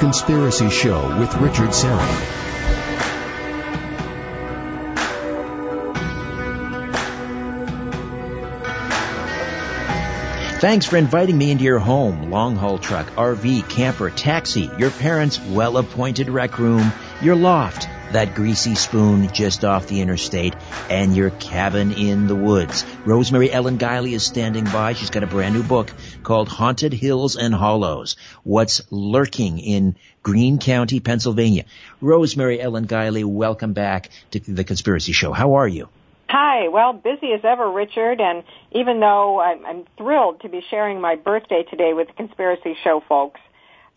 Conspiracy Show with Richard Syrett. Thanks for inviting me into your home, long haul truck, RV, camper, taxi, your parents' well appointed rec room, your loft, that greasy spoon just off the interstate, and your cabin in the woods. Rosemary Ellen Guiley is standing by. She's got a brand new book called Haunted Hills and Hollows. What's lurking in Greene County, Pennsylvania. Rosemary Ellen Guiley, welcome back to the Conspiracy Show. How are you? Hi. Well, busy as ever, Richard. And even though I'm, I'm thrilled to be sharing my birthday today with the Conspiracy Show folks,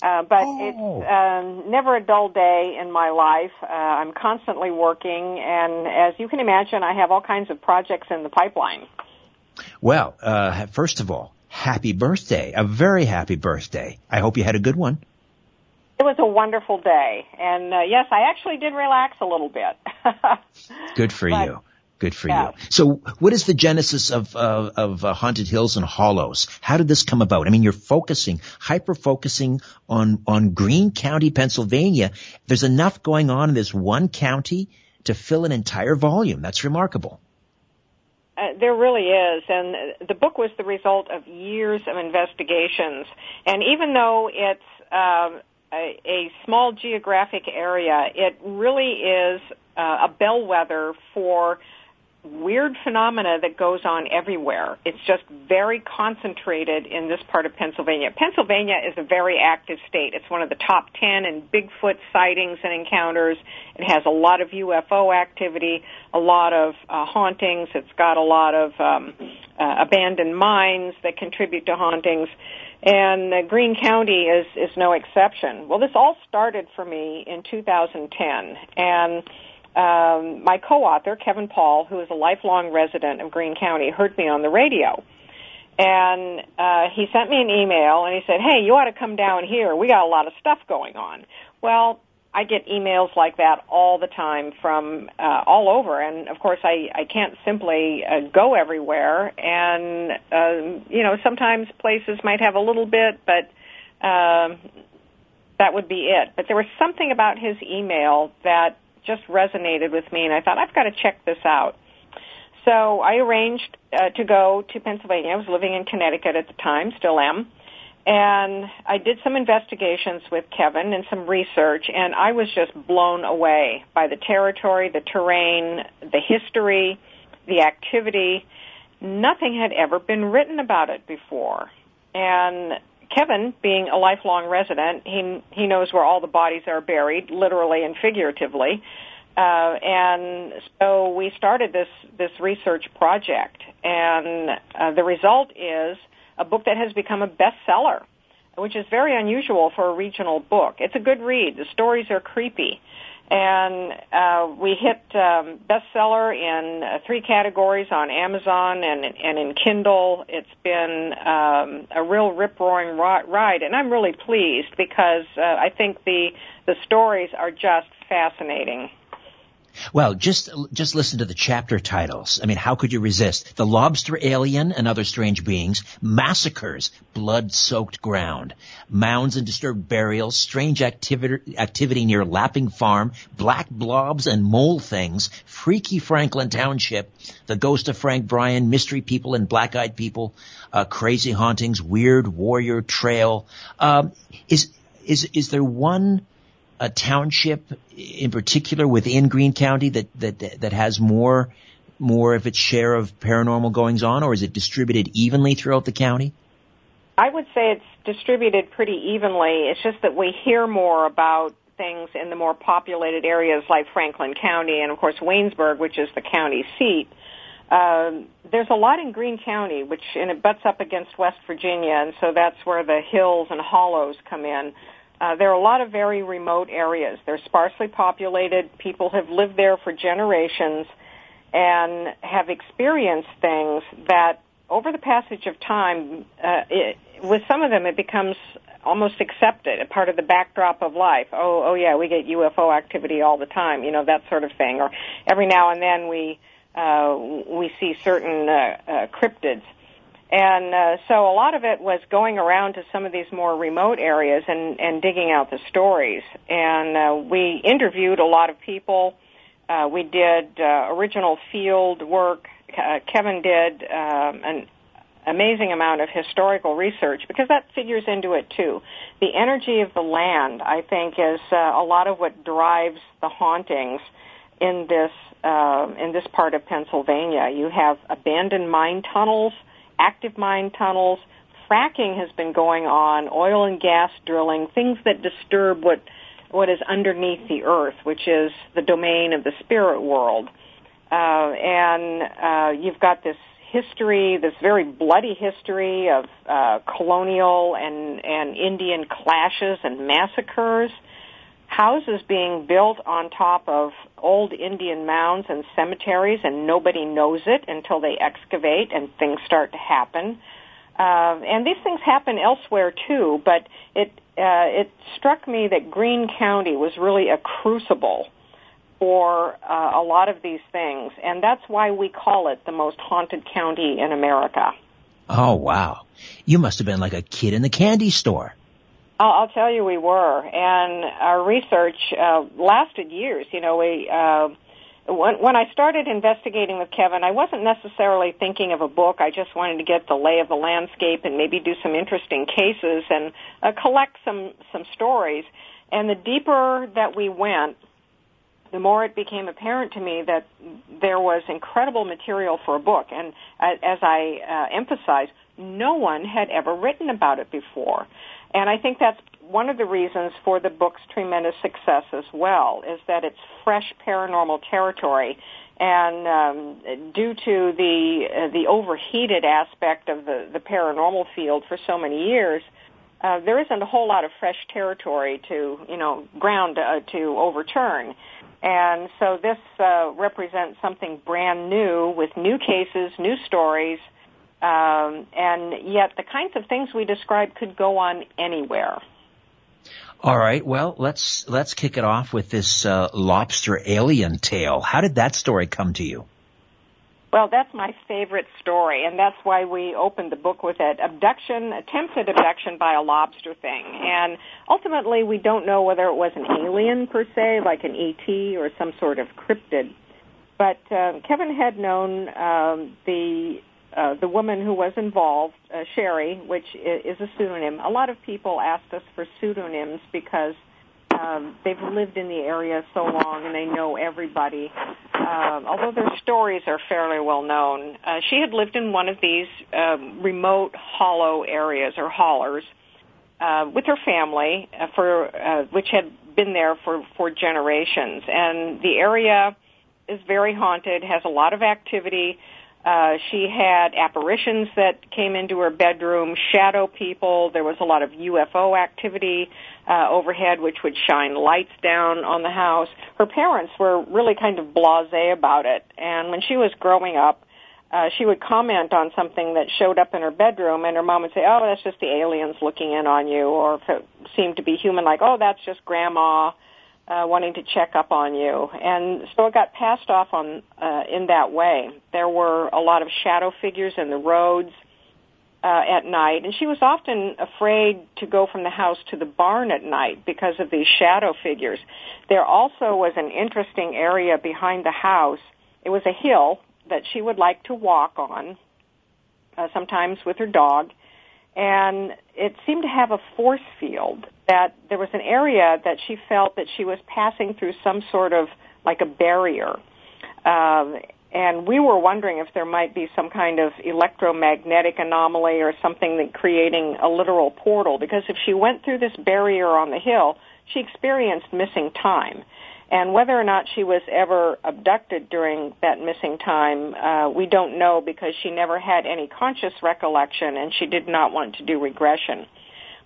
uh, but oh. it's um, never a dull day in my life. Uh, I'm constantly working, and as you can imagine, I have all kinds of projects in the pipeline. Well, uh, first of all, happy birthday! A very happy birthday. I hope you had a good one. It was a wonderful day, and uh, yes, I actually did relax a little bit. good for but, you. Good for yeah. you. So, what is the genesis of uh, of uh, Haunted Hills and Hollows? How did this come about? I mean, you're focusing, hyper focusing on on Greene County, Pennsylvania. There's enough going on in this one county to fill an entire volume. That's remarkable. Uh, there really is, and the book was the result of years of investigations. And even though it's uh, a, a small geographic area, it really is uh, a bellwether for weird phenomena that goes on everywhere. It's just very concentrated in this part of Pennsylvania. Pennsylvania is a very active state. It's one of the top 10 in Bigfoot sightings and encounters. It has a lot of UFO activity, a lot of uh, hauntings. It's got a lot of um, uh, abandoned mines that contribute to hauntings. And uh, Greene County is, is no exception. Well, this all started for me in 2010. And um, my co-author, Kevin Paul, who is a lifelong resident of Greene County, heard me on the radio. And uh, he sent me an email and he said, hey, you ought to come down here. We got a lot of stuff going on. Well, I get emails like that all the time from uh, all over, and of course, I I can't simply uh, go everywhere, and uh, you know sometimes places might have a little bit, but uh, that would be it. But there was something about his email that just resonated with me, and I thought I've got to check this out. So I arranged uh, to go to Pennsylvania. I was living in Connecticut at the time, still am. And I did some investigations with Kevin and some research, and I was just blown away by the territory, the terrain, the history, the activity. Nothing had ever been written about it before. And Kevin, being a lifelong resident, he he knows where all the bodies are buried, literally and figuratively. Uh, and so we started this this research project, and uh, the result is a book that has become a bestseller, which is very unusual for a regional book. It's a good read. The stories are creepy and uh, we hit um, bestseller in uh, three categories on Amazon and and in Kindle. It's been um, a real rip roaring ride, and I'm really pleased because uh, I think the the stories are just fascinating. Well, just just listen to the chapter titles. I mean, how could you resist? The lobster alien and other strange beings, massacres, blood-soaked ground, mounds and disturbed burials, strange activity activity near Lapping Farm, black blobs and mole things, freaky Franklin Township, the ghost of Frank Bryan, mystery people and black-eyed people, uh, crazy hauntings, weird warrior trail. Um, is is is there one a township in particular within Greene County that, that, that has more, more of its share of paranormal goings on, or is it distributed evenly throughout the county? I would say it's distributed pretty evenly. It's just that we hear more about things in the more populated areas like Franklin County and of course Waynesburg, which is the county seat. Um, there's a lot in Greene County, which and it butts up against West Virginia, and so that's where the hills and hollows come in. Uh, there are a lot of very remote areas. They're sparsely populated. People have lived there for generations and have experienced things that over the passage of time, uh, it, with some of them, it becomes almost accepted, a part of the backdrop of life. Oh, oh yeah, we get UFO activity all the time, you know, that sort of thing. Or every now and then we, uh, we see certain, uh, uh, cryptids. And uh, so a lot of it was going around to some of these more remote areas and, and digging out the stories. And uh, we interviewed a lot of people. Uh, we did uh, original field work. Uh, Kevin did um, an amazing amount of historical research because that figures into it too. The energy of the land, I think, is uh, a lot of what drives the hauntings in this uh, in this part of Pennsylvania. You have abandoned mine tunnels active mine tunnels. Fracking has been going on, oil and gas drilling, things that disturb what what is underneath the earth, which is the domain of the spirit world. Uh, and uh, you've got this history, this very bloody history of uh, colonial and, and Indian clashes and massacres houses being built on top of old Indian mounds and cemeteries, and nobody knows it until they excavate and things start to happen. Uh, and these things happen elsewhere too, but it uh, it struck me that Greene County was really a crucible for uh, a lot of these things, and that's why we call it the most haunted county in America. Oh wow! You must have been like a kid in the candy store. I'll, I'll tell you, we were, and our research uh, lasted years. You know, we uh, when when I started investigating with Kevin, I wasn't necessarily thinking of a book. I just wanted to get the lay of the landscape and maybe do some interesting cases and uh, collect some some stories. And the deeper that we went, the more it became apparent to me that there was incredible material for a book. And uh, as I uh, emphasized, no one had ever written about it before. And I think that's one of the reasons for the book's tremendous success as well, is that it's fresh paranormal territory. And um, due to the uh, the overheated aspect of the, the paranormal field for so many years, uh, there isn't a whole lot of fresh territory to you know ground uh, to overturn. And so this uh, represents something brand new with new cases, new stories, um, and yet the kinds of things we describe could go on anywhere. All right. Well, let's let's kick it off with this uh, lobster alien tale. How did that story come to you? Well, that's my favorite story, and that's why we opened the book with it. Abduction, attempted abduction by a lobster thing. And ultimately, we don't know whether it was an alien per se, like an ET or some sort of cryptid. But uh, Kevin had known um, the uh, the woman who was involved, uh, Sherry, which is a pseudonym. A lot of people asked us for pseudonyms because um, they've lived in the area so long and they know everybody. Um, although their stories are fairly well known, uh, she had lived in one of these um, remote hollow areas or hollers uh, with her family, uh, for uh, which had been there for for generations, and the area is very haunted, has a lot of activity. Uh, she had apparitions that came into her bedroom, shadow people. There was a lot of UFO activity uh, overhead, which would shine lights down on the house. Her parents were really kind of blasé about it, and when she was growing up, uh, she would comment on something that showed up in her bedroom, and her mom would say, "Oh, that's just the aliens looking in on you," or if it seemed to be human, like, "Oh, that's just grandma." Uh, wanting to check up on you. And so it got passed off on uh, in that way. There were a lot of shadow figures in the roads uh, at night, and she was often afraid to go from the house to the barn at night because of these shadow figures. There also was an interesting area behind the house. It was a hill that she would like to walk on, uh, sometimes with her dog, and it seemed to have a force field that there was an area that she felt that she was passing through some sort of like a barrier. Um, and we were wondering if there might be some kind of electromagnetic anomaly or something that creating a literal portal because if she went through this barrier on the hill, she experienced missing time. And whether or not she was ever abducted during that missing time, uh, we don't know because she never had any conscious recollection and she did not want to do regression.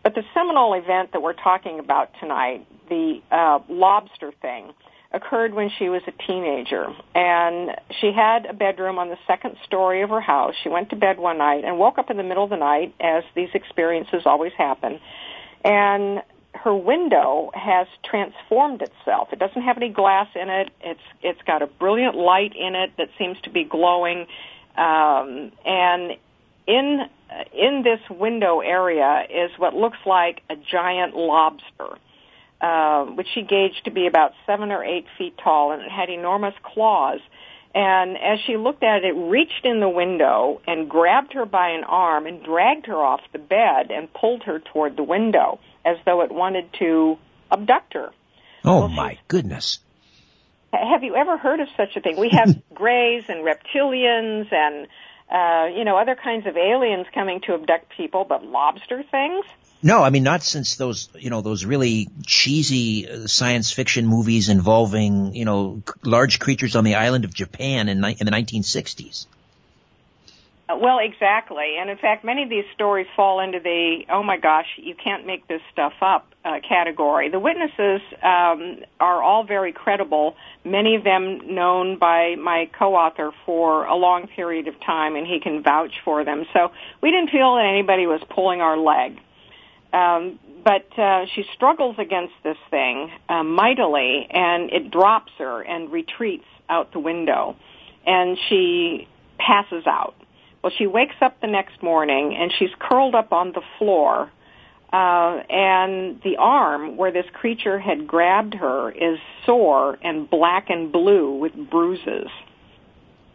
But the seminal event that we're talking about tonight, the uh, lobster thing, occurred when she was a teenager. And she had a bedroom on the second story of her house. She went to bed one night and woke up in the middle of the night, as these experiences always happen. And her window has transformed itself. It doesn't have any glass in it. It's it's got a brilliant light in it that seems to be glowing, um, and in in this window area is what looks like a giant lobster, uh, which she gauged to be about seven or eight feet tall, and it had enormous claws. And as she looked at it, it reached in the window and grabbed her by an arm and dragged her off the bed and pulled her toward the window as though it wanted to abduct her. Oh well, my goodness. Have you ever heard of such a thing? We have greys and reptilians and uh, you know, other kinds of aliens coming to abduct people, but lobster things? No, I mean not since those, you know, those really cheesy uh, science fiction movies involving, you know, large creatures on the island of Japan in, in the 1960s. Uh, well, exactly. And in fact, many of these stories fall into the, oh my gosh, you can't make this stuff up uh, category. The witnesses um, are all very credible, many of them known by my co-author for a long period of time, and he can vouch for them. So we didn't feel that anybody was pulling our leg. Um, but uh, she struggles against this thing uh, mightily, and it drops her and retreats out the window. And she passes out well, she wakes up the next morning and she's curled up on the floor, uh, and the arm where this creature had grabbed her is sore and black and blue with bruises.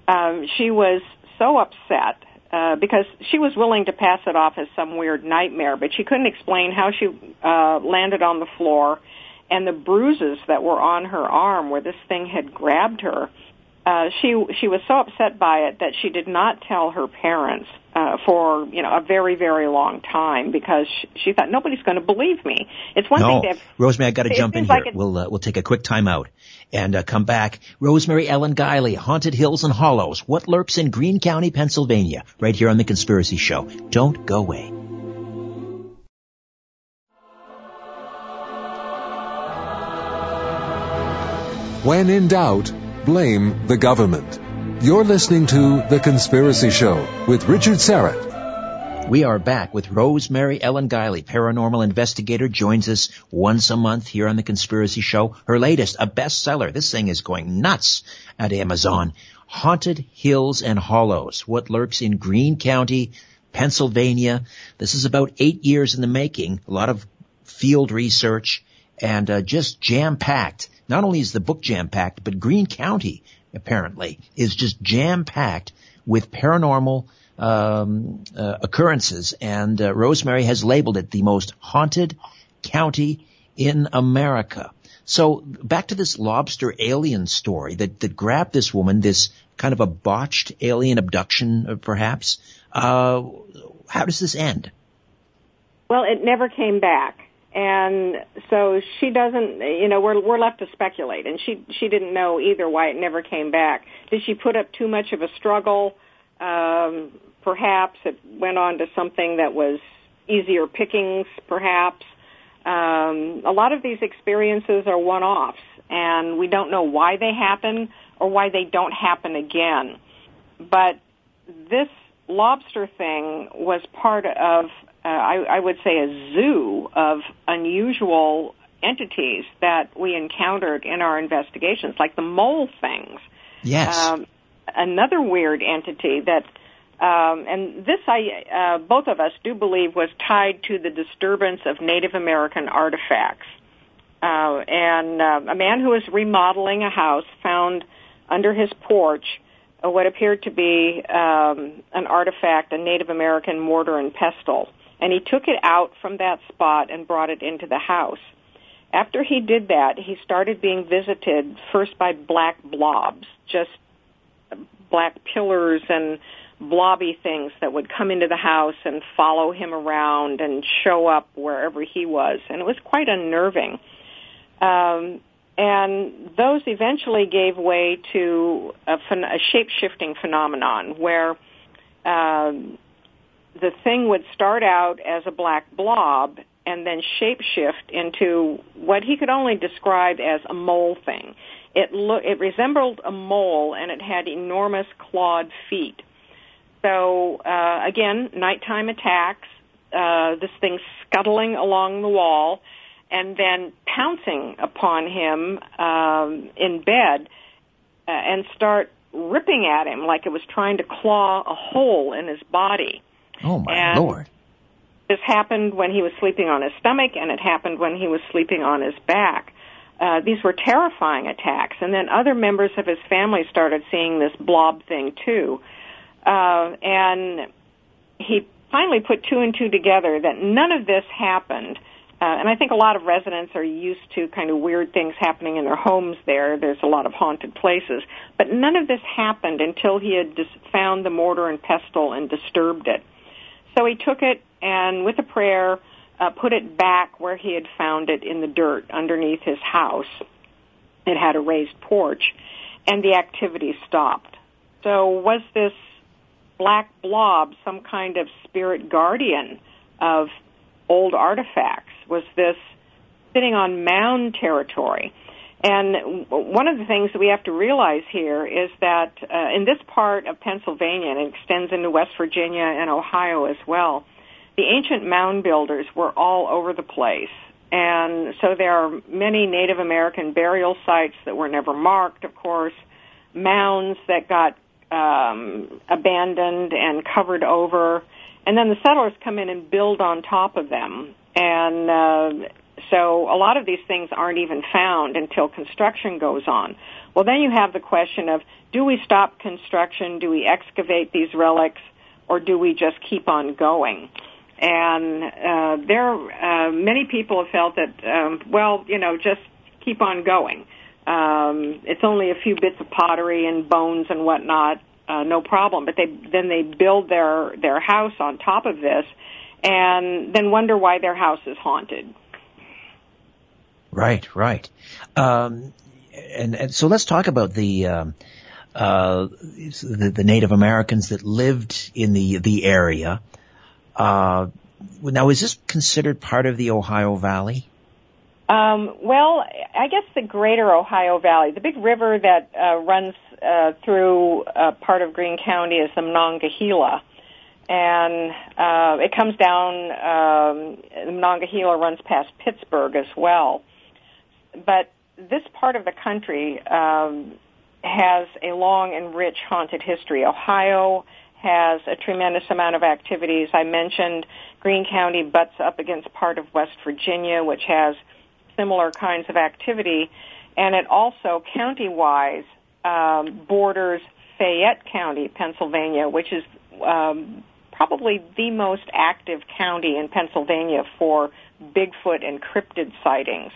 Um, she was so upset uh, because she was willing to pass it off as some weird nightmare, but she couldn't explain how she uh, landed on the floor and the bruises that were on her arm where this thing had grabbed her uh, she she was so upset by it that she did not tell her parents uh, for you know a very very long time because she, she thought nobody's going to believe me. It's one no. thing to have, Rosemary, I got to jump in here. Like we'll uh, we'll take a quick time out and uh, come back. Rosemary Ellen Guiley, Haunted Hills and Hollows. What lurks in Greene County, Pennsylvania? Right here on the Conspiracy Show. Don't go away. When in doubt blame the government. You're listening to The Conspiracy Show with Richard Syrett. We are back with Rosemary Ellen Guiley, paranormal investigator, joins us once a month here on The Conspiracy Show. Her latest, a bestseller. This thing is going nuts at Amazon. Haunted Hills and Hollows, what lurks in Greene County, Pennsylvania. This is about eight years in the making, a lot of field research, and uh, just jam-packed not only is the book jam packed, but Greene County apparently is just jam packed with paranormal um, uh, occurrences, and uh, Rosemary has labeled it the most haunted county in America. So back to this lobster alien story that, that grabbed this woman, this kind of a botched alien abduction, uh, perhaps. Uh, how does this end? Well, it never came back and so she doesn't you know we're we're left to speculate. And she she didn't know either why it never came back. Did she put up too much of a struggle? Um perhaps it went on to something that was easier pickings perhaps. Um a lot of these experiences are one offs and we don't know why they happen or why they don't happen again. But this lobster thing was part of uh, I, I would say, a zoo of unusual entities that we encountered in our investigations, like the mole things. Yes. Um, another weird entity that, um, and this I, uh, both of us do believe was tied to the disturbance of Native American artifacts. Uh, and uh, a man who was remodeling a house found under his porch what appeared to be um, an artifact, a Native American mortar and pestle and he took it out from that spot and brought it into the house. After he did that, he started being visited first by black blobs, just black pillars and blobby things that would come into the house and follow him around and show up wherever he was. And it was quite unnerving. Um, and those eventually gave way to a, a shape-shifting phenomenon where um, the thing would start out as a black blob and then shapeshift into what he could only describe as a mole thing. It lo- it resembled a mole and it had enormous clawed feet. So uh, again, nighttime attacks. Uh, this thing scuttling along the wall, and then pouncing upon him um, in bed, uh, and start ripping at him like it was trying to claw a hole in his body. Oh my and lord! This happened when he was sleeping on his stomach, and it happened when he was sleeping on his back. Uh, these were terrifying attacks, and then other members of his family started seeing this blob thing too, uh, and he finally put two and two together that none of this happened. Uh, and I think a lot of residents are used to kind of weird things happening in their homes there. There's a lot of haunted places. But none of this happened until he had dis- found the mortar and pestle and disturbed it. So he took it and, with a prayer, uh, put it back where he had found it in the dirt underneath his house. It had a raised porch, and the activity stopped. So was this black blob some kind of spirit guardian of old artifacts? Was this sitting on mound territory? And one of the things that we have to realize here is that uh, in this part of Pennsylvania, and it extends into West Virginia and Ohio as well, the ancient mound builders were all over the place. And so there are many Native American burial sites that were never marked, of course, mounds that got um, abandoned and covered over, and then the settlers come in and build on top of them. And uh, so a lot of these things aren't even found until construction goes on. Well, then you have the question of do we stop construction? Do we excavate these relics? Or do we just keep on going? And uh, there, uh, many people have felt that, um, well, you know, just keep on going. Um, it's only a few bits of pottery and bones and whatnot, uh, no problem. But they then they build their their house on top of this, and then wonder why their house is haunted. Right, right. Um, and, and so let's talk about the, um, uh, the, the Native Americans that lived in the the area. Uh, now, is this considered part of the Ohio Valley? Um, well, I guess the Greater Ohio Valley, the big river that uh, runs uh, through uh, part of Greene County, is the Monongahela, and uh, it comes down. Um, the Monongahela runs past Pittsburgh as well but this part of the country um, has a long and rich haunted history. Ohio has a tremendous amount of activities. I mentioned Greene County butts up against part of West Virginia, which has similar kinds of activity, and it also county-wise um, borders Fayette County, Pennsylvania, which is um, probably the most active county in Pennsylvania for Bigfoot and cryptid sightings.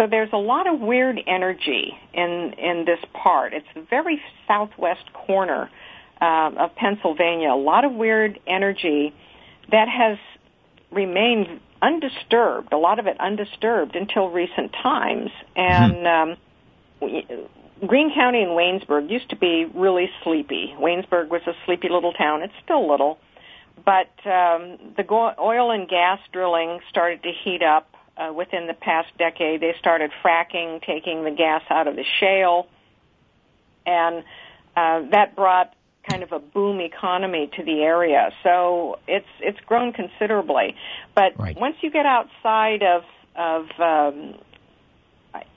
So there's a lot of weird energy in in this part. It's the very southwest corner um, of Pennsylvania. A lot of weird energy that has remained undisturbed. A lot of it undisturbed until recent times. And mm-hmm. um, Greene County and Waynesburg used to be really sleepy. Waynesburg was a sleepy little town. It's still little, but um, the go- oil and gas drilling started to heat up uh, within the past decade. They started fracking, taking the gas out of the shale, and uh, that brought kind of a boom economy to the area. So it's it's grown considerably. But right. once you get outside of of um,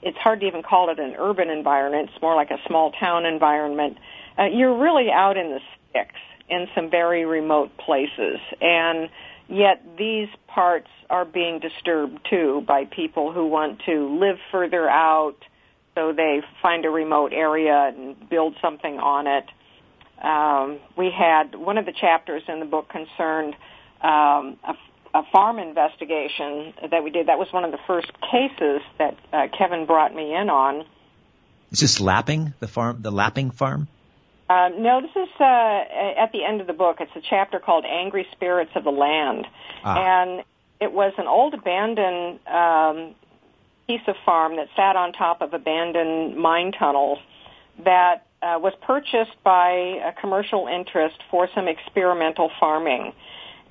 it's hard to even call it an urban environment. It's more like a small town environment. Uh, you're really out in the sticks in some very remote places, and Yet these parts are being disturbed too by people who want to live further out, so they find a remote area and build something on it. Um, we had one of the chapters in the book concerned um, a, a farm investigation that we did. That was one of the first cases that uh, Kevin brought me in on. Is this lapping the farm, the lapping farm? Um, no, this is uh, at the end of the book. It's a chapter called "Angry Spirits of the Land," ah. and it was an old abandoned um, piece of farm that sat on top of abandoned mine tunnels that uh, was purchased by a commercial interest for some experimental farming.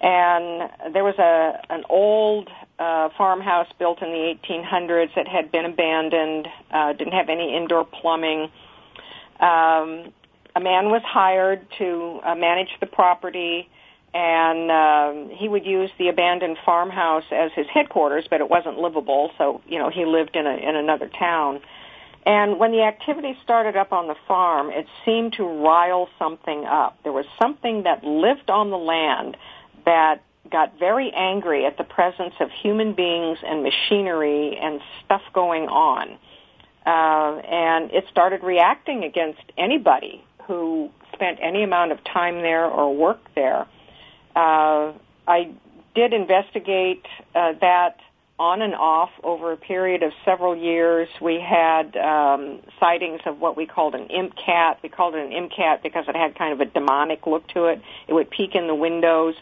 And there was a an old uh, farmhouse built in the 1800s that had been abandoned, uh, didn't have any indoor plumbing. Um, a man was hired to uh, manage the property and um, he would use the abandoned farmhouse as his headquarters, but it wasn't livable, so you know he lived in a in another town. And when the activity started up on the farm, it seemed to rile something up. There was something that lived on the land that got very angry at the presence of human beings and machinery and stuff going on. Uh, and it started reacting against anybody who spent any amount of time there or worked there. Uh, I did investigate uh, that on and off over a period of several years. We had um, sightings of what we called an imp cat. We called it an imp cat because it had kind of a demonic look to it. It would peek in the windows.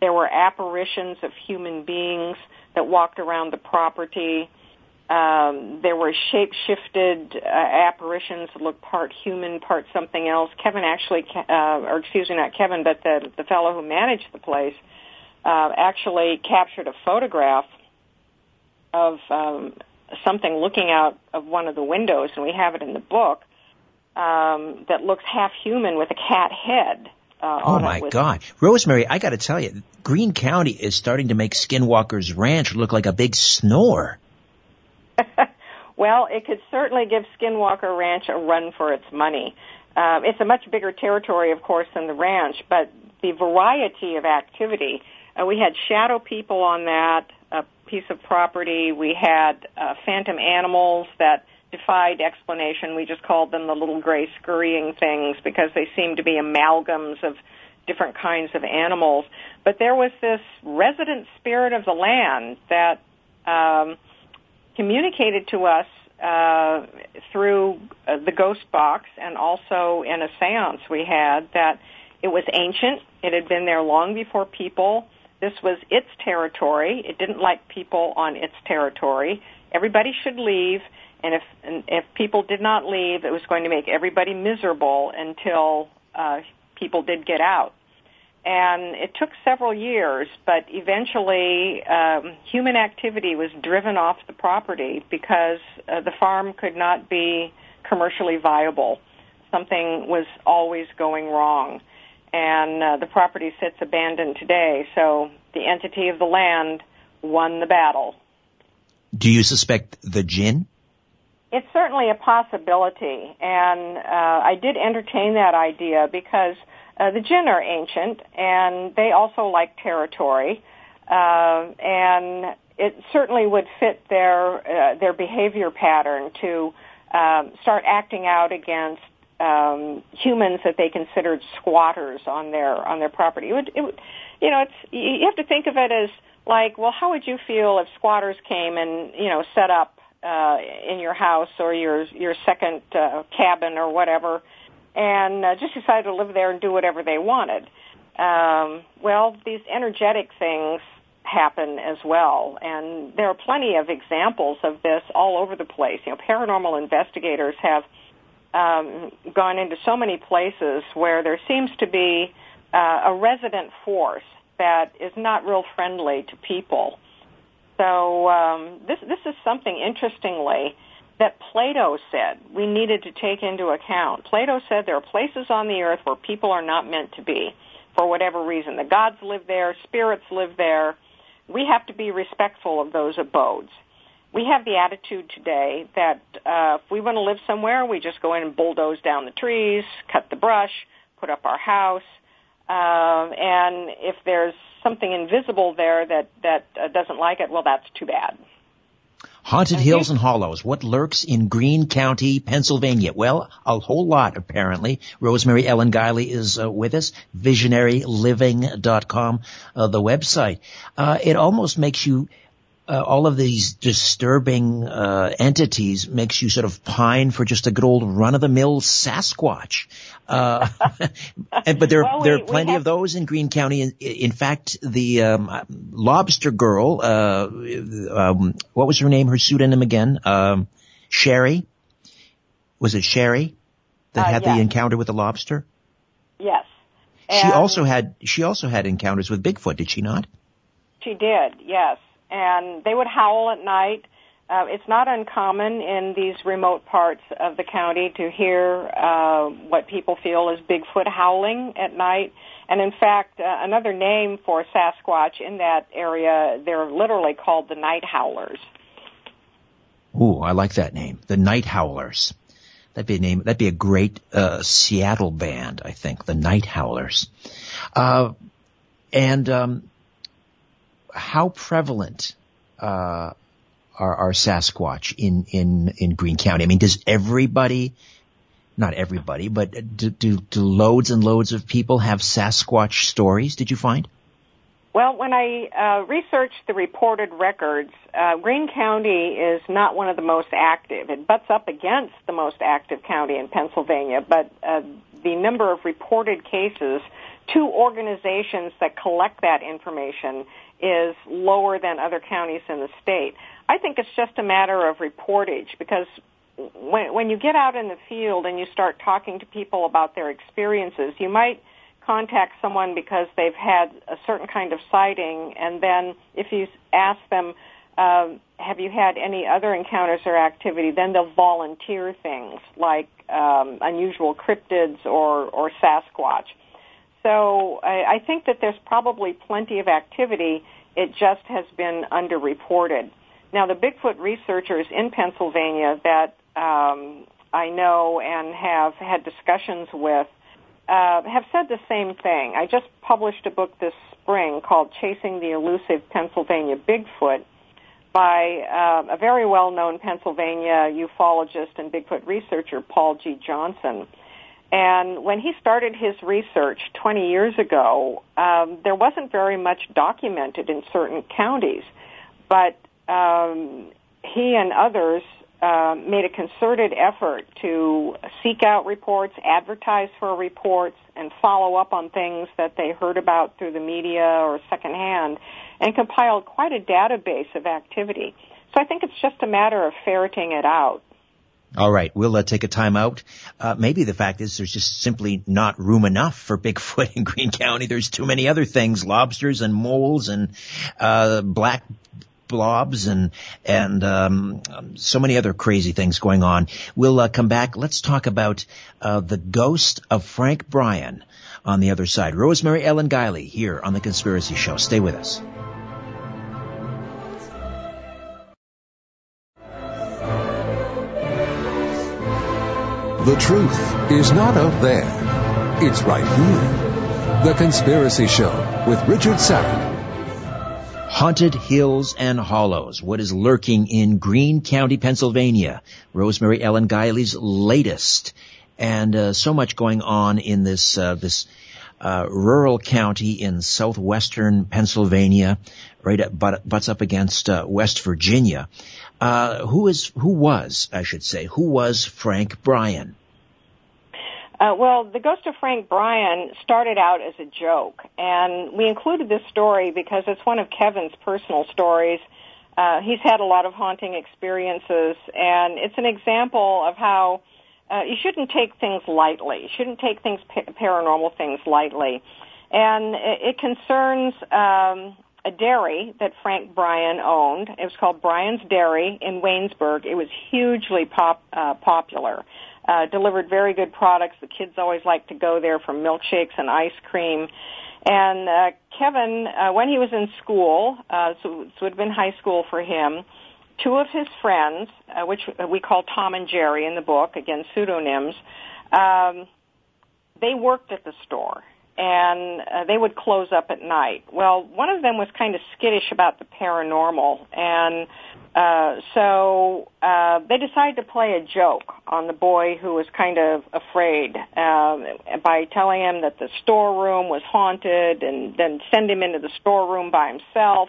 There were apparitions of human beings that walked around the property. Um, there were shape-shifted uh, apparitions that looked part human, part something else. Kevin actually, uh, or excuse me, not Kevin, but the the fellow who managed the place, uh, actually captured a photograph of um, something looking out of one of the windows, and we have it in the book, um, that looks half human with a cat head. Uh, oh my God, Rosemary! I got to tell you, Greene County is starting to make Skinwalker's Ranch look like a big snore. Well, it could certainly give Skinwalker Ranch a run for its money. Uh, it's a much bigger territory, of course, than the ranch, but the variety of activity. Uh, we had shadow people on that piece of property. We had uh, phantom animals that defied explanation. We just called them the little gray scurrying things because they seemed to be amalgams of different kinds of animals. But there was this resident spirit of the land that um, communicated to us uh, through uh, the ghost box and also in a seance we had that it was ancient. It had been there long before people. This was its territory. It didn't like people on its territory. Everybody should leave, and if and if people did not leave, it was going to make everybody miserable until uh, people did get out. And it took several years, but eventually um, human activity was driven off the property because uh, the farm could not be commercially viable. Something was always going wrong and uh, the property sits abandoned today. So the entity of the land won the battle. Do you suspect the jinn? It's certainly a possibility, and uh, I did entertain that idea because uh, the jinn are ancient and they also like territory, uh, and it certainly would fit their uh, their behavior pattern to um, start acting out against um, humans that they considered squatters on their on their property. It would, it would, you know, it's you have to think of it as like, well, how would you feel if squatters came and you know set up uh, in your house or your your second uh, cabin or whatever, and uh, just decided to live there and do whatever they wanted. Um, well, these energetic things happen as well, and there are plenty of examples of this all over the place. You know, paranormal investigators have um, gone into so many places where there seems to be uh, a resident force that is not real friendly to people. So um, this this is something interestingly that Plato said we needed to take into account. Plato said there are places on the earth where people are not meant to be for whatever reason. The gods live there, spirits live there. We have to be respectful of those abodes we have the attitude today that uh, if we want to live somewhere, we just go in and bulldoze down the trees, cut the brush, put up our house, uh, and if there's something invisible there that that uh, doesn't like it, well, that's too bad. Haunted Hills and Hollows. What lurks in Greene County, Pennsylvania? Well, a whole lot, apparently. Rosemary Ellen Guiley is uh, with us. VisionaryLiving.com, uh, the website. Uh, it almost makes you uh, all of these disturbing uh, entities makes you sort of pine for just a good old run of the mill Sasquatch. Uh, and, but there well, there are plenty have... of those in Greene County. In, in fact, the um, Lobster Girl, uh, um, what was her name? Her pseudonym again? Um, Sherry. Was it Sherry that uh, had yes. the encounter with the lobster? Yes. And she also had she also had encounters with Bigfoot, did she not? She did, yes and they would howl at night. Uh, it's not uncommon in these remote parts of the county to hear uh, what people feel is Bigfoot howling at night. And in fact, uh, another name for Sasquatch in that area, they're literally called the night howlers. Ooh, I like that name, the Night Howlers. That'd be a name. That'd be a great uh, Seattle band, I think. The Night Howlers. Uh, And um, how prevalent uh, are, are Sasquatch in, in, in Greene County? I mean, does everybody, not everybody, but do, do, do loads and loads of people have Sasquatch stories, did you find? Well, when I uh, researched the reported records, uh, Greene County is not one of the most active. It butts up against the most active county in Pennsylvania, but uh, the number of reported cases to organizations that collect that information is lower than other counties in the state. I think it's just a matter of reportage because when, when you get out in the field and you start talking to people about their experiences, you might contact someone because they've had a certain kind of sighting, and then if you ask them, uh, have you had any other encounters or activity, then they'll volunteer things like um, unusual cryptids or, or Sasquatch. So I, I think that there's probably plenty of activity. It just has been underreported. Now, the Bigfoot researchers in Pennsylvania that um, I know and have had discussions with uh, have said the same thing. I just published a book this spring called Chasing the Elusive Pennsylvania Bigfoot by uh, a very well-known Pennsylvania ufologist and Bigfoot researcher, Paul G. Johnson. And when he started his research 20 years ago, um, there wasn't very much documented in certain counties. But um, he and others uh, made a concerted effort to seek out reports, advertise for reports, and follow up on things that they heard about through the media or secondhand, and compiled quite a database of activity. So I think it's just a matter of ferreting it out. All right, we'll uh, take a time out. Uh, maybe the fact is there's just simply not room enough for Bigfoot in Greene County. There's too many other things, lobsters and moles and uh, black blobs and and um, so many other crazy things going on. We'll uh, come back. Let's talk about uh, the ghost of Frank Bryan on the other side. Rosemary Ellen Guiley here on the Conspiracy Show. Stay with us. The truth is not out there. It's right here. The Conspiracy Show with Richard Syrett. Haunted Hills and Hollows. What is lurking in Greene County, Pennsylvania? Rosemary Ellen Guiley's latest. And uh, so much going on in this uh, this uh, rural county in southwestern Pennsylvania, right at, but, butts up against uh, West Virginia. Uh, who is who was I should say who was Frank Bryan? Uh, well, the ghost of Frank Bryan started out as a joke, and we included this story because it's one of Kevin's personal stories. Uh, he's had a lot of haunting experiences, and it's an example of how uh, you shouldn't take things lightly. You shouldn't take things paranormal things lightly, and it, it concerns um, a dairy that Frank Bryan owned. It was called Bryan's Dairy in Waynesburg. It was hugely pop, uh, popular uh, delivered very good products. The kids always like to go there for milkshakes and ice cream. And uh, Kevin, uh, when he was in school, uh, so, it would have been high school for him, two of his friends, uh, which we call Tom and Jerry in the book, again pseudonyms, um, they worked at the store and uh, they would close up at night. Well, one of them was kind of skittish about the paranormal, and uh, so uh, they decided to play a joke on the boy who was kind of afraid uh, by telling him that the storeroom was haunted, and then send him into the storeroom by himself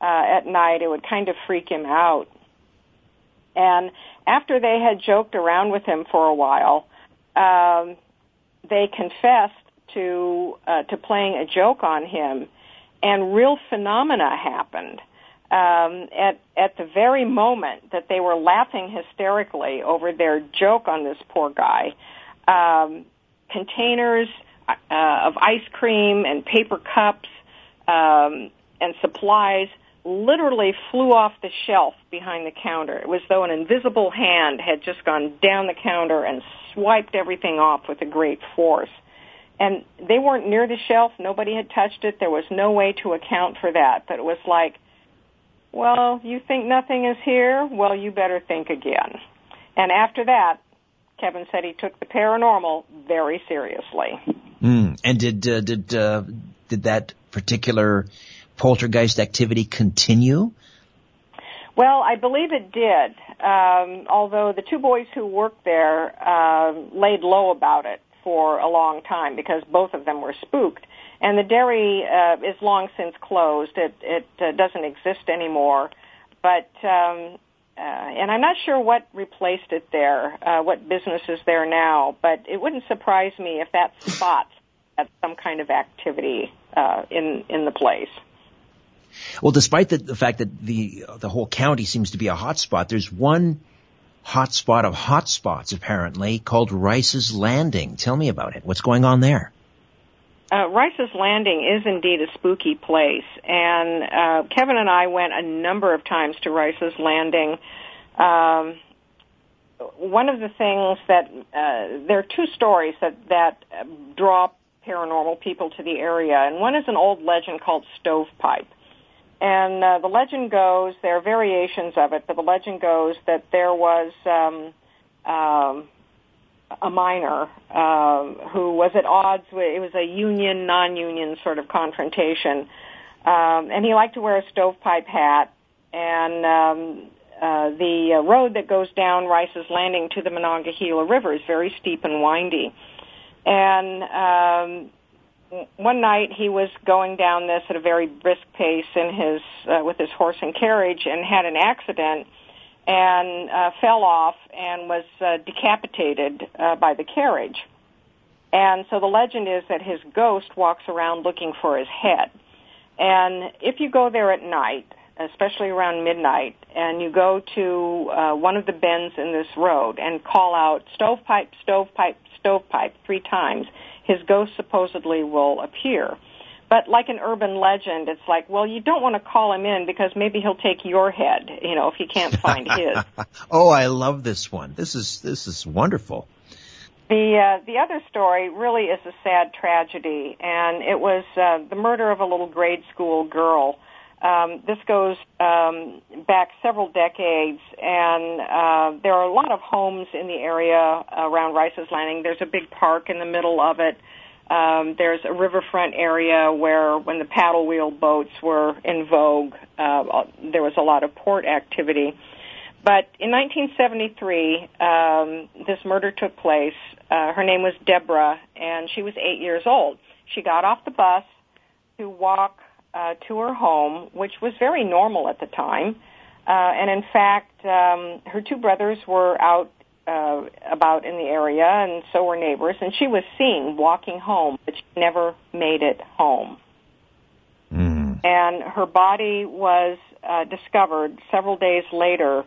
uh, at night. It would kind of freak him out. And after they had joked around with him for a while, um, they confessed to uh, to playing a joke on him, and real phenomena happened. Um, at at the very moment that they were laughing hysterically over their joke on this poor guy, um, containers uh, of ice cream and paper cups um, and supplies literally flew off the shelf behind the counter. It was though an invisible hand had just gone down the counter and swiped everything off with a great force and they weren't near the shelf. Nobody had touched it. There was no way to account for that. But it was like, well, you think nothing is here? Well, you better think again. And after that, Kevin said he took the paranormal very seriously. Mm. And did uh, did uh, did that particular poltergeist activity continue? Well, I believe it did. Um, although the two boys who worked there uh, laid low about it for a long time because both of them were spooked. And the dairy uh, is long since closed. It it uh, doesn't exist anymore. But um, uh, and I'm not sure what replaced it there, uh, what business is there now. But it wouldn't surprise me if that spot had some kind of activity uh, in in the place. Well, despite the, the fact that the the whole county seems to be a hot spot, there's one hot spot of hot spots apparently called Rice's Landing. Tell me about it. What's going on there? Uh, Rice's Landing is indeed a spooky place, and uh, Kevin and I went a number of times to Rice's Landing. Um, one of the things that uh, there are two stories that that draw paranormal people to the area, and one is an old legend called Stovepipe. And uh, the legend goes, there are variations of it, but the legend goes that there was um, um, a miner uh, who was at odds with, it was a union, non-union sort of confrontation. Um, and he liked to wear a stovepipe hat. And um, uh, the uh, road that goes down Rice's Landing to the Monongahela River is very steep and windy. And um, one night he was going down this at a very brisk pace in his uh, with his horse and carriage and had an accident and uh, fell off and was uh, decapitated uh, by the carriage. And so the legend is that his ghost walks around looking for his head. And if you go there at night, especially around midnight, and you go to uh, one of the bends in this road and call out stovepipe, stovepipe, stovepipe three times, his ghost supposedly will appear. But like an urban legend, it's like, well, you don't want to call him in because maybe he'll take your head, you know, if he can't find his. oh, I love this one. This is this is wonderful. The uh, the other story really is a sad tragedy, and it was uh, the murder of a little grade school girl. Um, this goes um, back several decades, and uh, there are a lot of homes in the area around Rice's Landing. There's a big park in the middle of it. Um, there's a riverfront area where, when the paddle wheel boats were in vogue, uh, there was a lot of port activity. But in 1973, um, this murder took place. Uh, her name was Deborah, and she was eight years old. She got off the bus to walk uh, to her home, which was very normal at the time. Uh, and in fact, um, her two brothers were out uh, about in the area, and so were neighbors. And she was seen walking home, but she never made it home. Mm. And her body was uh, discovered several days later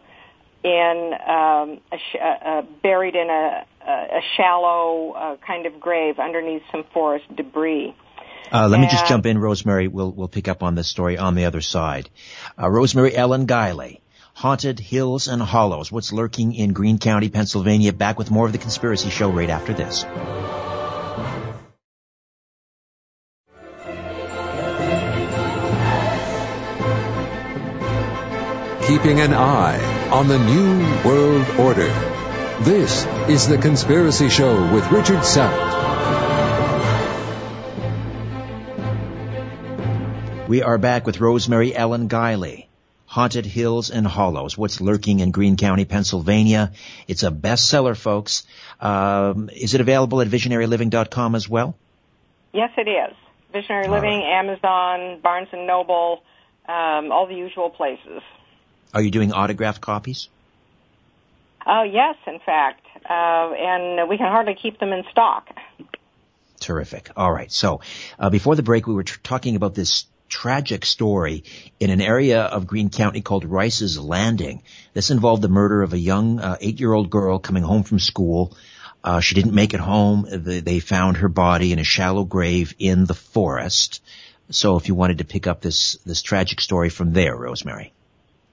in um, a sh- uh, uh, buried in a, a shallow uh, kind of grave underneath some forest debris. Uh, let and, me just jump in, Rosemary. We'll we'll pick up on this story on the other side. Uh, Rosemary Ellen Guiley haunted hills and hollows, what's lurking in Greene County, Pennsylvania. Back with more of the Conspiracy Show right after this. Keeping an eye on the New World Order. This is The Conspiracy Show with Richard Syrett. We are back with Rosemary Ellen Guiley. Haunted Hills and Hollows, What's Lurking in Greene County, Pennsylvania. It's a bestseller, folks. Um, is it available at visionaryliving.com as well? Yes, it is. Visionary all Living, right. Amazon, Barnes & Noble, um, all the usual places. Are you doing autographed copies? Oh, yes, in fact. Uh, and we can hardly keep them in stock. Terrific. All right. So, uh, before the break, we were talking about this tragic story in an area of Greene County called Rice's Landing. This involved the murder of a young uh, eight-year-old girl coming home from school. Uh, she didn't make it home. They found her body in a shallow grave in the forest. So if you wanted to pick up this, this tragic story from there, Rosemary.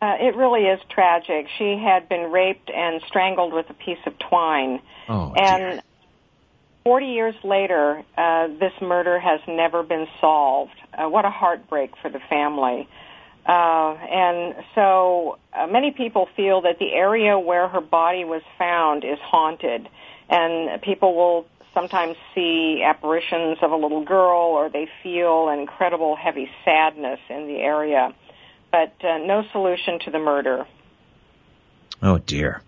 Uh, it really is tragic. She had been raped and strangled with a piece of twine. Oh, and 40 years later, uh, this murder has never been solved. Uh, what a heartbreak for the family. Uh, and so uh, many people feel that the area where her body was found is haunted. And people will sometimes see apparitions of a little girl or they feel an incredible heavy sadness in the area. But uh, no solution to the murder. Oh dear.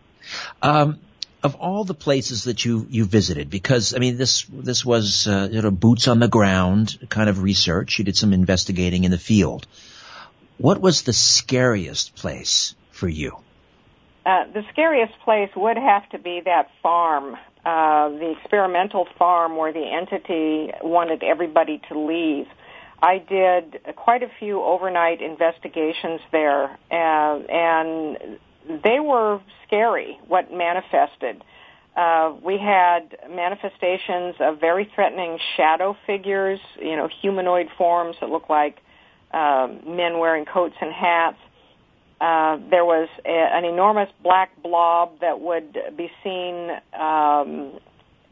Um, of all the places that you you visited, because I mean this this was uh, you know boots on the ground kind of research. You did some investigating in the field. What was the scariest place for you? Uh, the scariest place would have to be that farm, uh, the experimental farm where the entity wanted everybody to leave. I did quite a few overnight investigations there, uh, and they were scary, what manifested. Uh, we had manifestations of very threatening shadow figures, you know, humanoid forms that look like uh, men wearing coats and hats. Uh, there was a, an enormous black blob that would be seen um,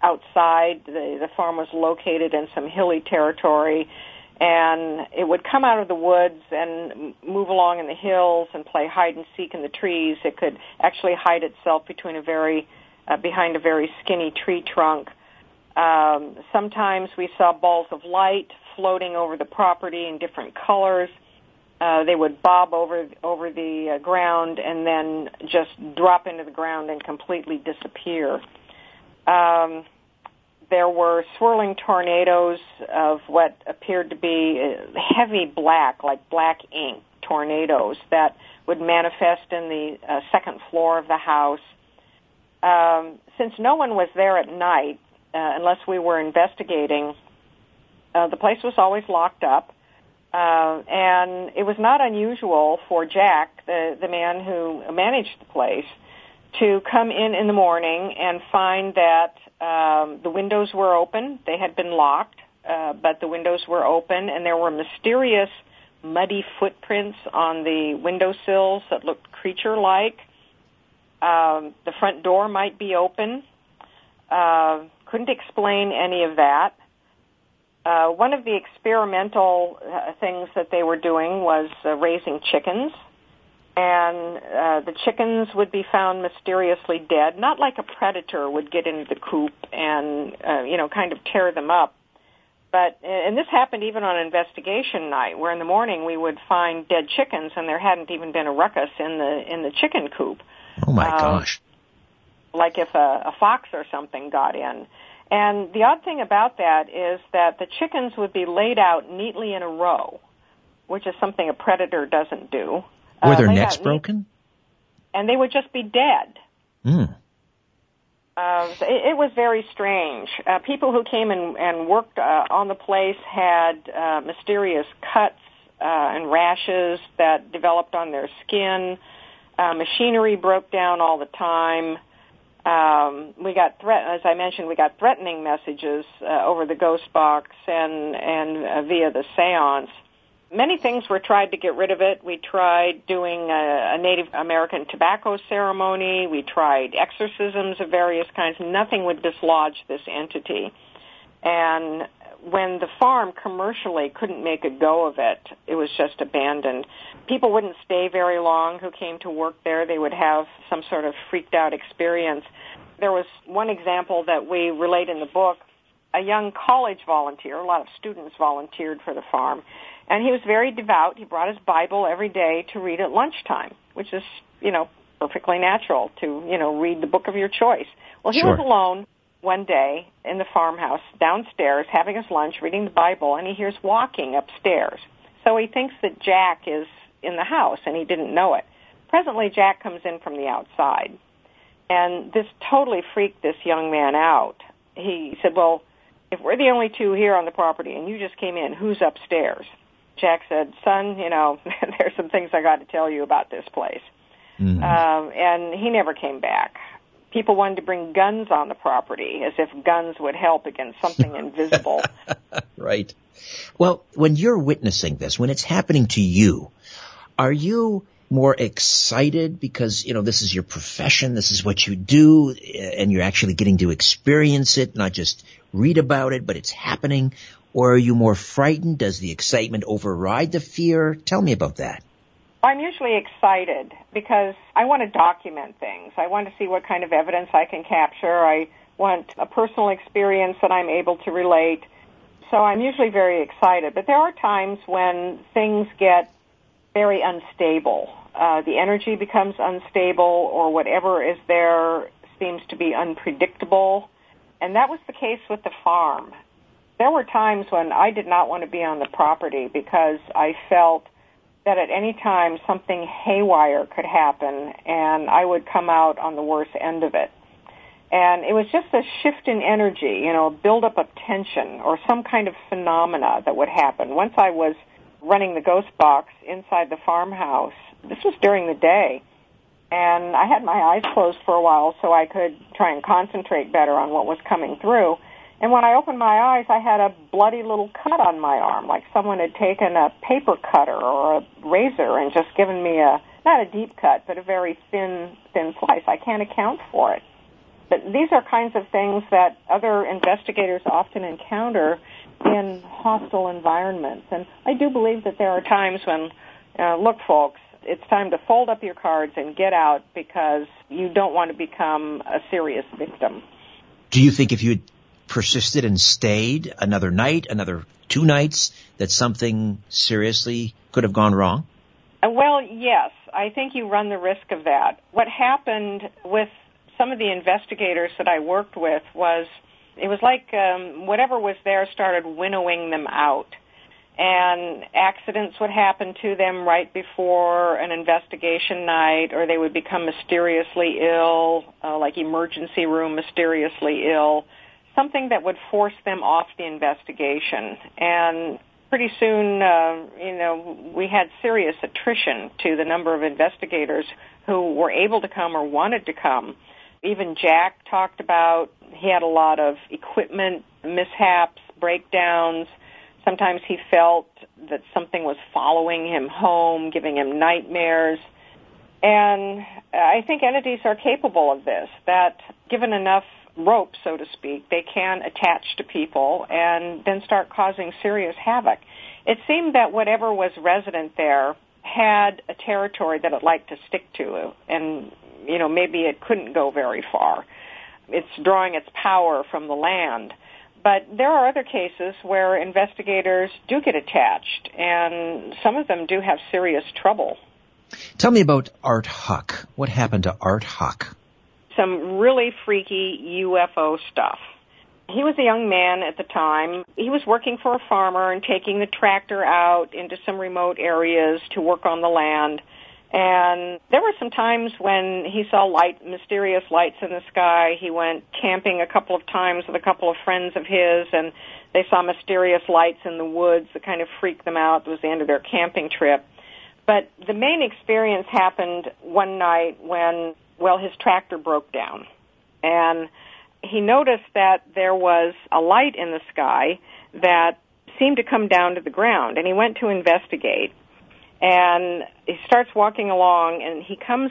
outside. The, the farm was located in some hilly territory, and it would come out of the woods and move along in the hills and play hide and seek in the trees. It could actually hide itself between a very uh, behind a very skinny tree trunk. Um, sometimes we saw balls of light floating over the property in different colors. Uh, they would bob over over the uh, ground and then just drop into the ground and completely disappear. Um, there were swirling tornadoes of what appeared to be uh, heavy black, like black ink tornadoes that would manifest in the uh, second floor of the house. Um, since no one was there at night, uh, unless we were investigating, uh, the place was always locked up. Uh, and it was not unusual for Jack, the, the man who managed the place, to come in in the morning and find that um, the windows were open. They had been locked, uh, but the windows were open, and there were mysterious muddy footprints on the windowsills that looked creature-like. Um, the front door might be open. Uh, couldn't explain any of that. Uh, one of the experimental uh, things that they were doing was uh, raising chickens and uh, the chickens would be found mysteriously dead, not like a predator would get into the coop and uh, you know kind of tear them up. But and this happened even on investigation night, where in the morning we would find dead chickens, and there hadn't even been a ruckus in the in the chicken coop. Oh my um, gosh! Like if a, a fox or something got in. And the odd thing about that is that the chickens would be laid out neatly in a row, which is something a predator doesn't do. Were uh, their necks broken? And they would just be dead. Mm. Uh, it, it was very strange. Uh, people who came and, and worked uh, on the place had uh, mysterious cuts uh, and rashes that developed on their skin. Uh, machinery broke down all the time. Um, we got threat, as I mentioned, we got threatening messages uh, over the ghost box and and uh, via the séance many things were tried to get rid of it. We tried doing a, a Native American tobacco ceremony. We tried exorcisms of various kinds. Nothing would dislodge this entity. And when the farm commercially couldn't make a go of it, it was just abandoned. People wouldn't stay very long who came to work there. They would have some sort of freaked out experience. There was one example that we relate in the book. A young college volunteer, a lot of students volunteered for the farm, and he was very devout. He brought his Bible every day to read at lunchtime, which is, you know, perfectly natural to, you know, read the book of your choice. Well, he sure. was alone one day in the farmhouse downstairs having his lunch, reading the Bible, and he hears walking upstairs. So he thinks that Jack is in the house, and he didn't know it. Presently, Jack comes in from the outside, and this totally freaked this young man out. He said, well, if we're the only two here on the property and you just came in, who's upstairs? Jack said, "Son, you know, there's some things I got to tell you about this place." Mm-hmm. Um, and he never came back. People wanted to bring guns on the property as if guns would help against something invisible. right. Well, when you're witnessing this, when it's happening to you, are you more excited because, you know, this is your profession, this is what you do, and you're actually getting to experience it, not just read about it, but it's happening? Or are you more frightened? Does the excitement override the fear? Tell me about that. I'm usually excited because I want to document things. I want to see what kind of evidence I can capture. I want a personal experience that I'm able to relate. So I'm usually very excited. But there are times when things get very unstable. Uh, the energy becomes unstable, or whatever is there seems to be unpredictable. And that was the case with the farm. There were times when I did not want to be on the property because I felt that at any time something haywire could happen and I would come out on the worst end of it. And it was just a shift in energy, you know, build up of tension or some kind of phenomena that would happen. Once I was running the ghost box inside the farmhouse, this was during the day, and I had my eyes closed for a while so I could try and concentrate better on what was coming through. And when I opened my eyes, I had a bloody little cut on my arm, like someone had taken a paper cutter or a razor and just given me a, not a deep cut, but a very thin, thin slice. I can't account for it. But these are kinds of things that other investigators often encounter in hostile environments. And I do believe that there are times when, uh, look, folks, it's time to fold up your cards and get out because you don't want to become a serious victim. Do you think if you persisted and stayed another night, another two nights, that something seriously could have gone wrong? Uh, well, yes. I think you run the risk of that. What happened with some of the investigators that I worked with was it was like um, whatever was there started winnowing them out. And accidents would happen to them right before an investigation night, or they would become mysteriously ill, uh, like emergency room mysteriously ill something that would force them off the investigation. And pretty soon, uh, you know, we had serious attrition to the number of investigators who were able to come or wanted to come. Even Jack talked about he had a lot of equipment mishaps, breakdowns. Sometimes he felt that something was following him home, giving him nightmares. And I think entities are capable of this, that given enough rope, so to speak, they can attach to people and then start causing serious havoc. It seemed that whatever was resident there had a territory that it liked to stick to, and you know maybe it couldn't go very far. It's drawing its power from the land. But there are other cases where investigators do get attached, and some of them do have serious trouble. Tell me about Art Huck. What happened to Art Huck? Some really freaky UFO stuff. He was a young man at the time. He was working for a farmer and taking the tractor out into some remote areas to work on the land. And there were some times when he saw light, mysterious lights in the sky. He went camping a couple of times with a couple of friends of his, and they saw mysterious lights in the woods that kind of freaked them out. It was the end of their camping trip. But the main experience happened one night when well, his tractor broke down. And he noticed that there was a light in the sky that seemed to come down to the ground. And he went to investigate. And he starts walking along, and he comes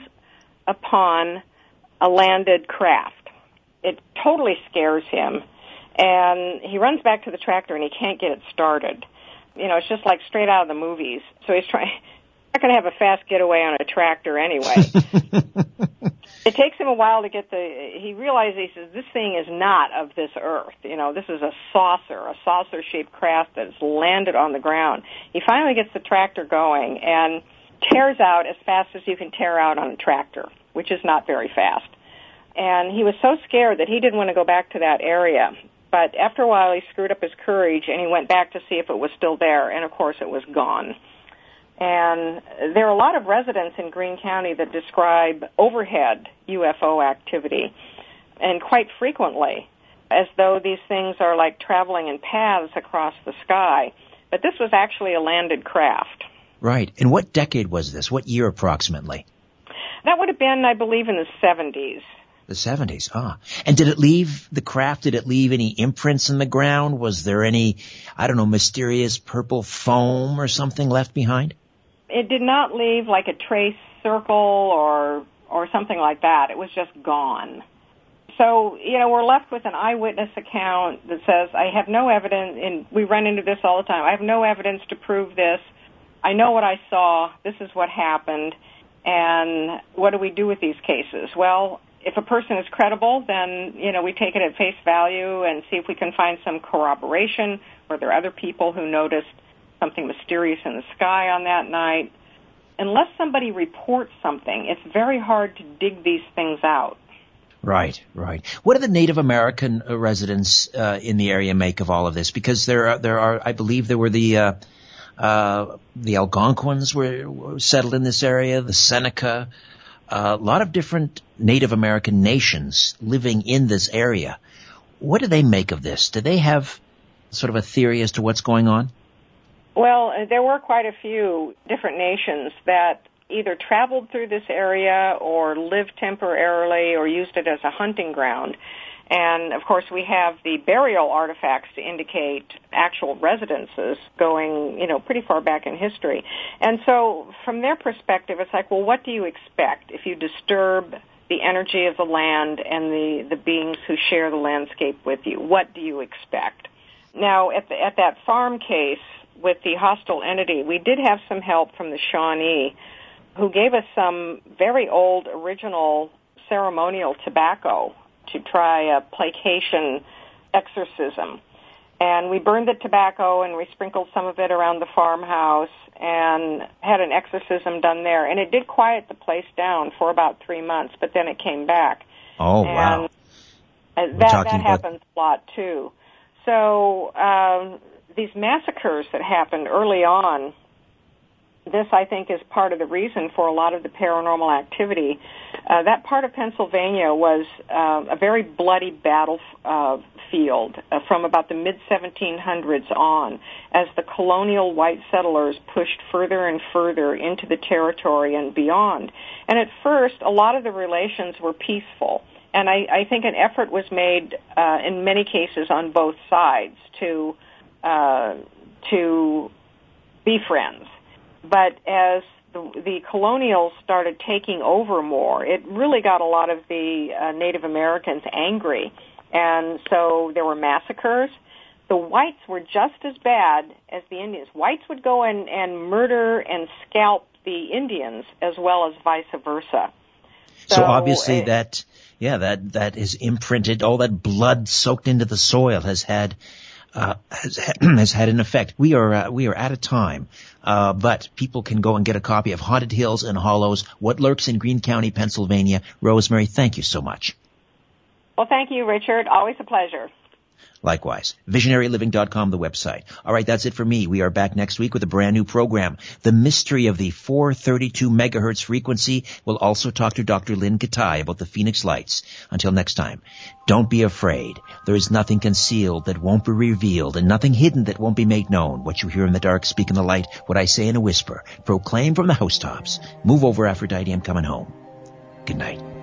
upon a landed craft. It totally scares him. And he runs back to the tractor, and he can't get it started. You know, it's just like straight out of the movies. So he's trying not going to have a fast getaway on a tractor anyway. it takes him a while to get the. He realizes he says this thing is not of this earth. You know, this is a saucer, a saucer-shaped craft that's landed on the ground. He finally gets the tractor going and tears out as fast as you can tear out on a tractor, which is not very fast. And he was so scared that he didn't want to go back to that area. But after a while, he screwed up his courage and he went back to see if it was still there, and of course, it was gone. And there are a lot of residents in Greene County that describe overhead UFO activity, and quite frequently, as though these things are like traveling in paths across the sky. But this was actually a landed craft. Right. And what decade was this? What year approximately? That would have been, I believe, in the 70s. The 70s, ah. And did it leave the craft, did it leave any imprints in the ground? Was there any, I don't know, mysterious purple foam or something left behind? It did not leave like a trace circle or or something like that. It was just gone. So, you know, we're left with an eyewitness account that says, I have no evidence, and we run into this all the time. I have no evidence to prove this. I know what I saw. This is what happened. And what do we do with these cases? Well, if a person is credible, then you know we take it at face value and see if we can find some corroboration. Were there other people who noticed something mysterious in the sky on that night? Unless somebody reports something, it's very hard to dig these things out. Right, right. What do the Native American uh, residents uh, in the area make of all of this? Because there are, there are, I believe there were the uh, uh, the Algonquins were, were, settled in this area, the Seneca, uh, a lot of different Native American nations living in this area. What do they make of this? Do they have sort of a theory as to what's going on? Well, there were quite a few different nations that either traveled through this area or lived temporarily or used it as a hunting ground. And of course, we have the burial artifacts to indicate actual residences going, you know, pretty far back in history. And so, from their perspective, it's like, well, what do you expect if you disturb the energy of the land and the, the beings who share the landscape with you? What do you expect? Now, at, the, at that farm case with the hostile entity, we did have some help from the Shawnee who gave us some very old original ceremonial tobacco to try a placation exorcism. And we burned the tobacco and we sprinkled some of it around the farmhouse and had an exorcism done there. And it did quiet the place down for about three months, but then it came back. Oh, and wow. That, that happens a lot too. So, um, these massacres that happened early on this, I think, is part of the reason for a lot of the paranormal activity. Uh, that part of Pennsylvania was uh, a very bloody battlefield uh, uh, from about the mid 1700s on, as the colonial white settlers pushed further and further into the territory and beyond. And at first, a lot of the relations were peaceful. And I, I think an effort was made uh, in many cases on both sides to uh, to be friends but as the, the colonials started taking over more, it really got a lot of the uh, Native Americans angry. And so there were massacres. The whites were just as bad as the Indians. Whites would go and, and murder and scalp the Indians as well as vice versa. So, so obviously uh, that, yeah, that, that is imprinted, all that blood soaked into the soil has had uh, has, has had an effect. We are uh, we are out of time, uh, but people can go and get a copy of Haunted Hills and Hollows: What Lurks in Greene County, Pennsylvania. Rosemary, thank you so much. Well, thank you, Richard. Always a pleasure. Likewise. VisionaryLiving.com, the website. All right, that's it for me. We are back next week with a brand new program. The mystery of the 432 megahertz frequency. We'll also talk to Dr. Lynne Kitei about the Phoenix Lights. Until next time, don't be afraid. There is nothing concealed that won't be revealed and nothing hidden that won't be made known. What you hear in the dark, speak in the light. What I say in a whisper, proclaim from the housetops. Move over, Aphrodite. I'm coming home. Good night.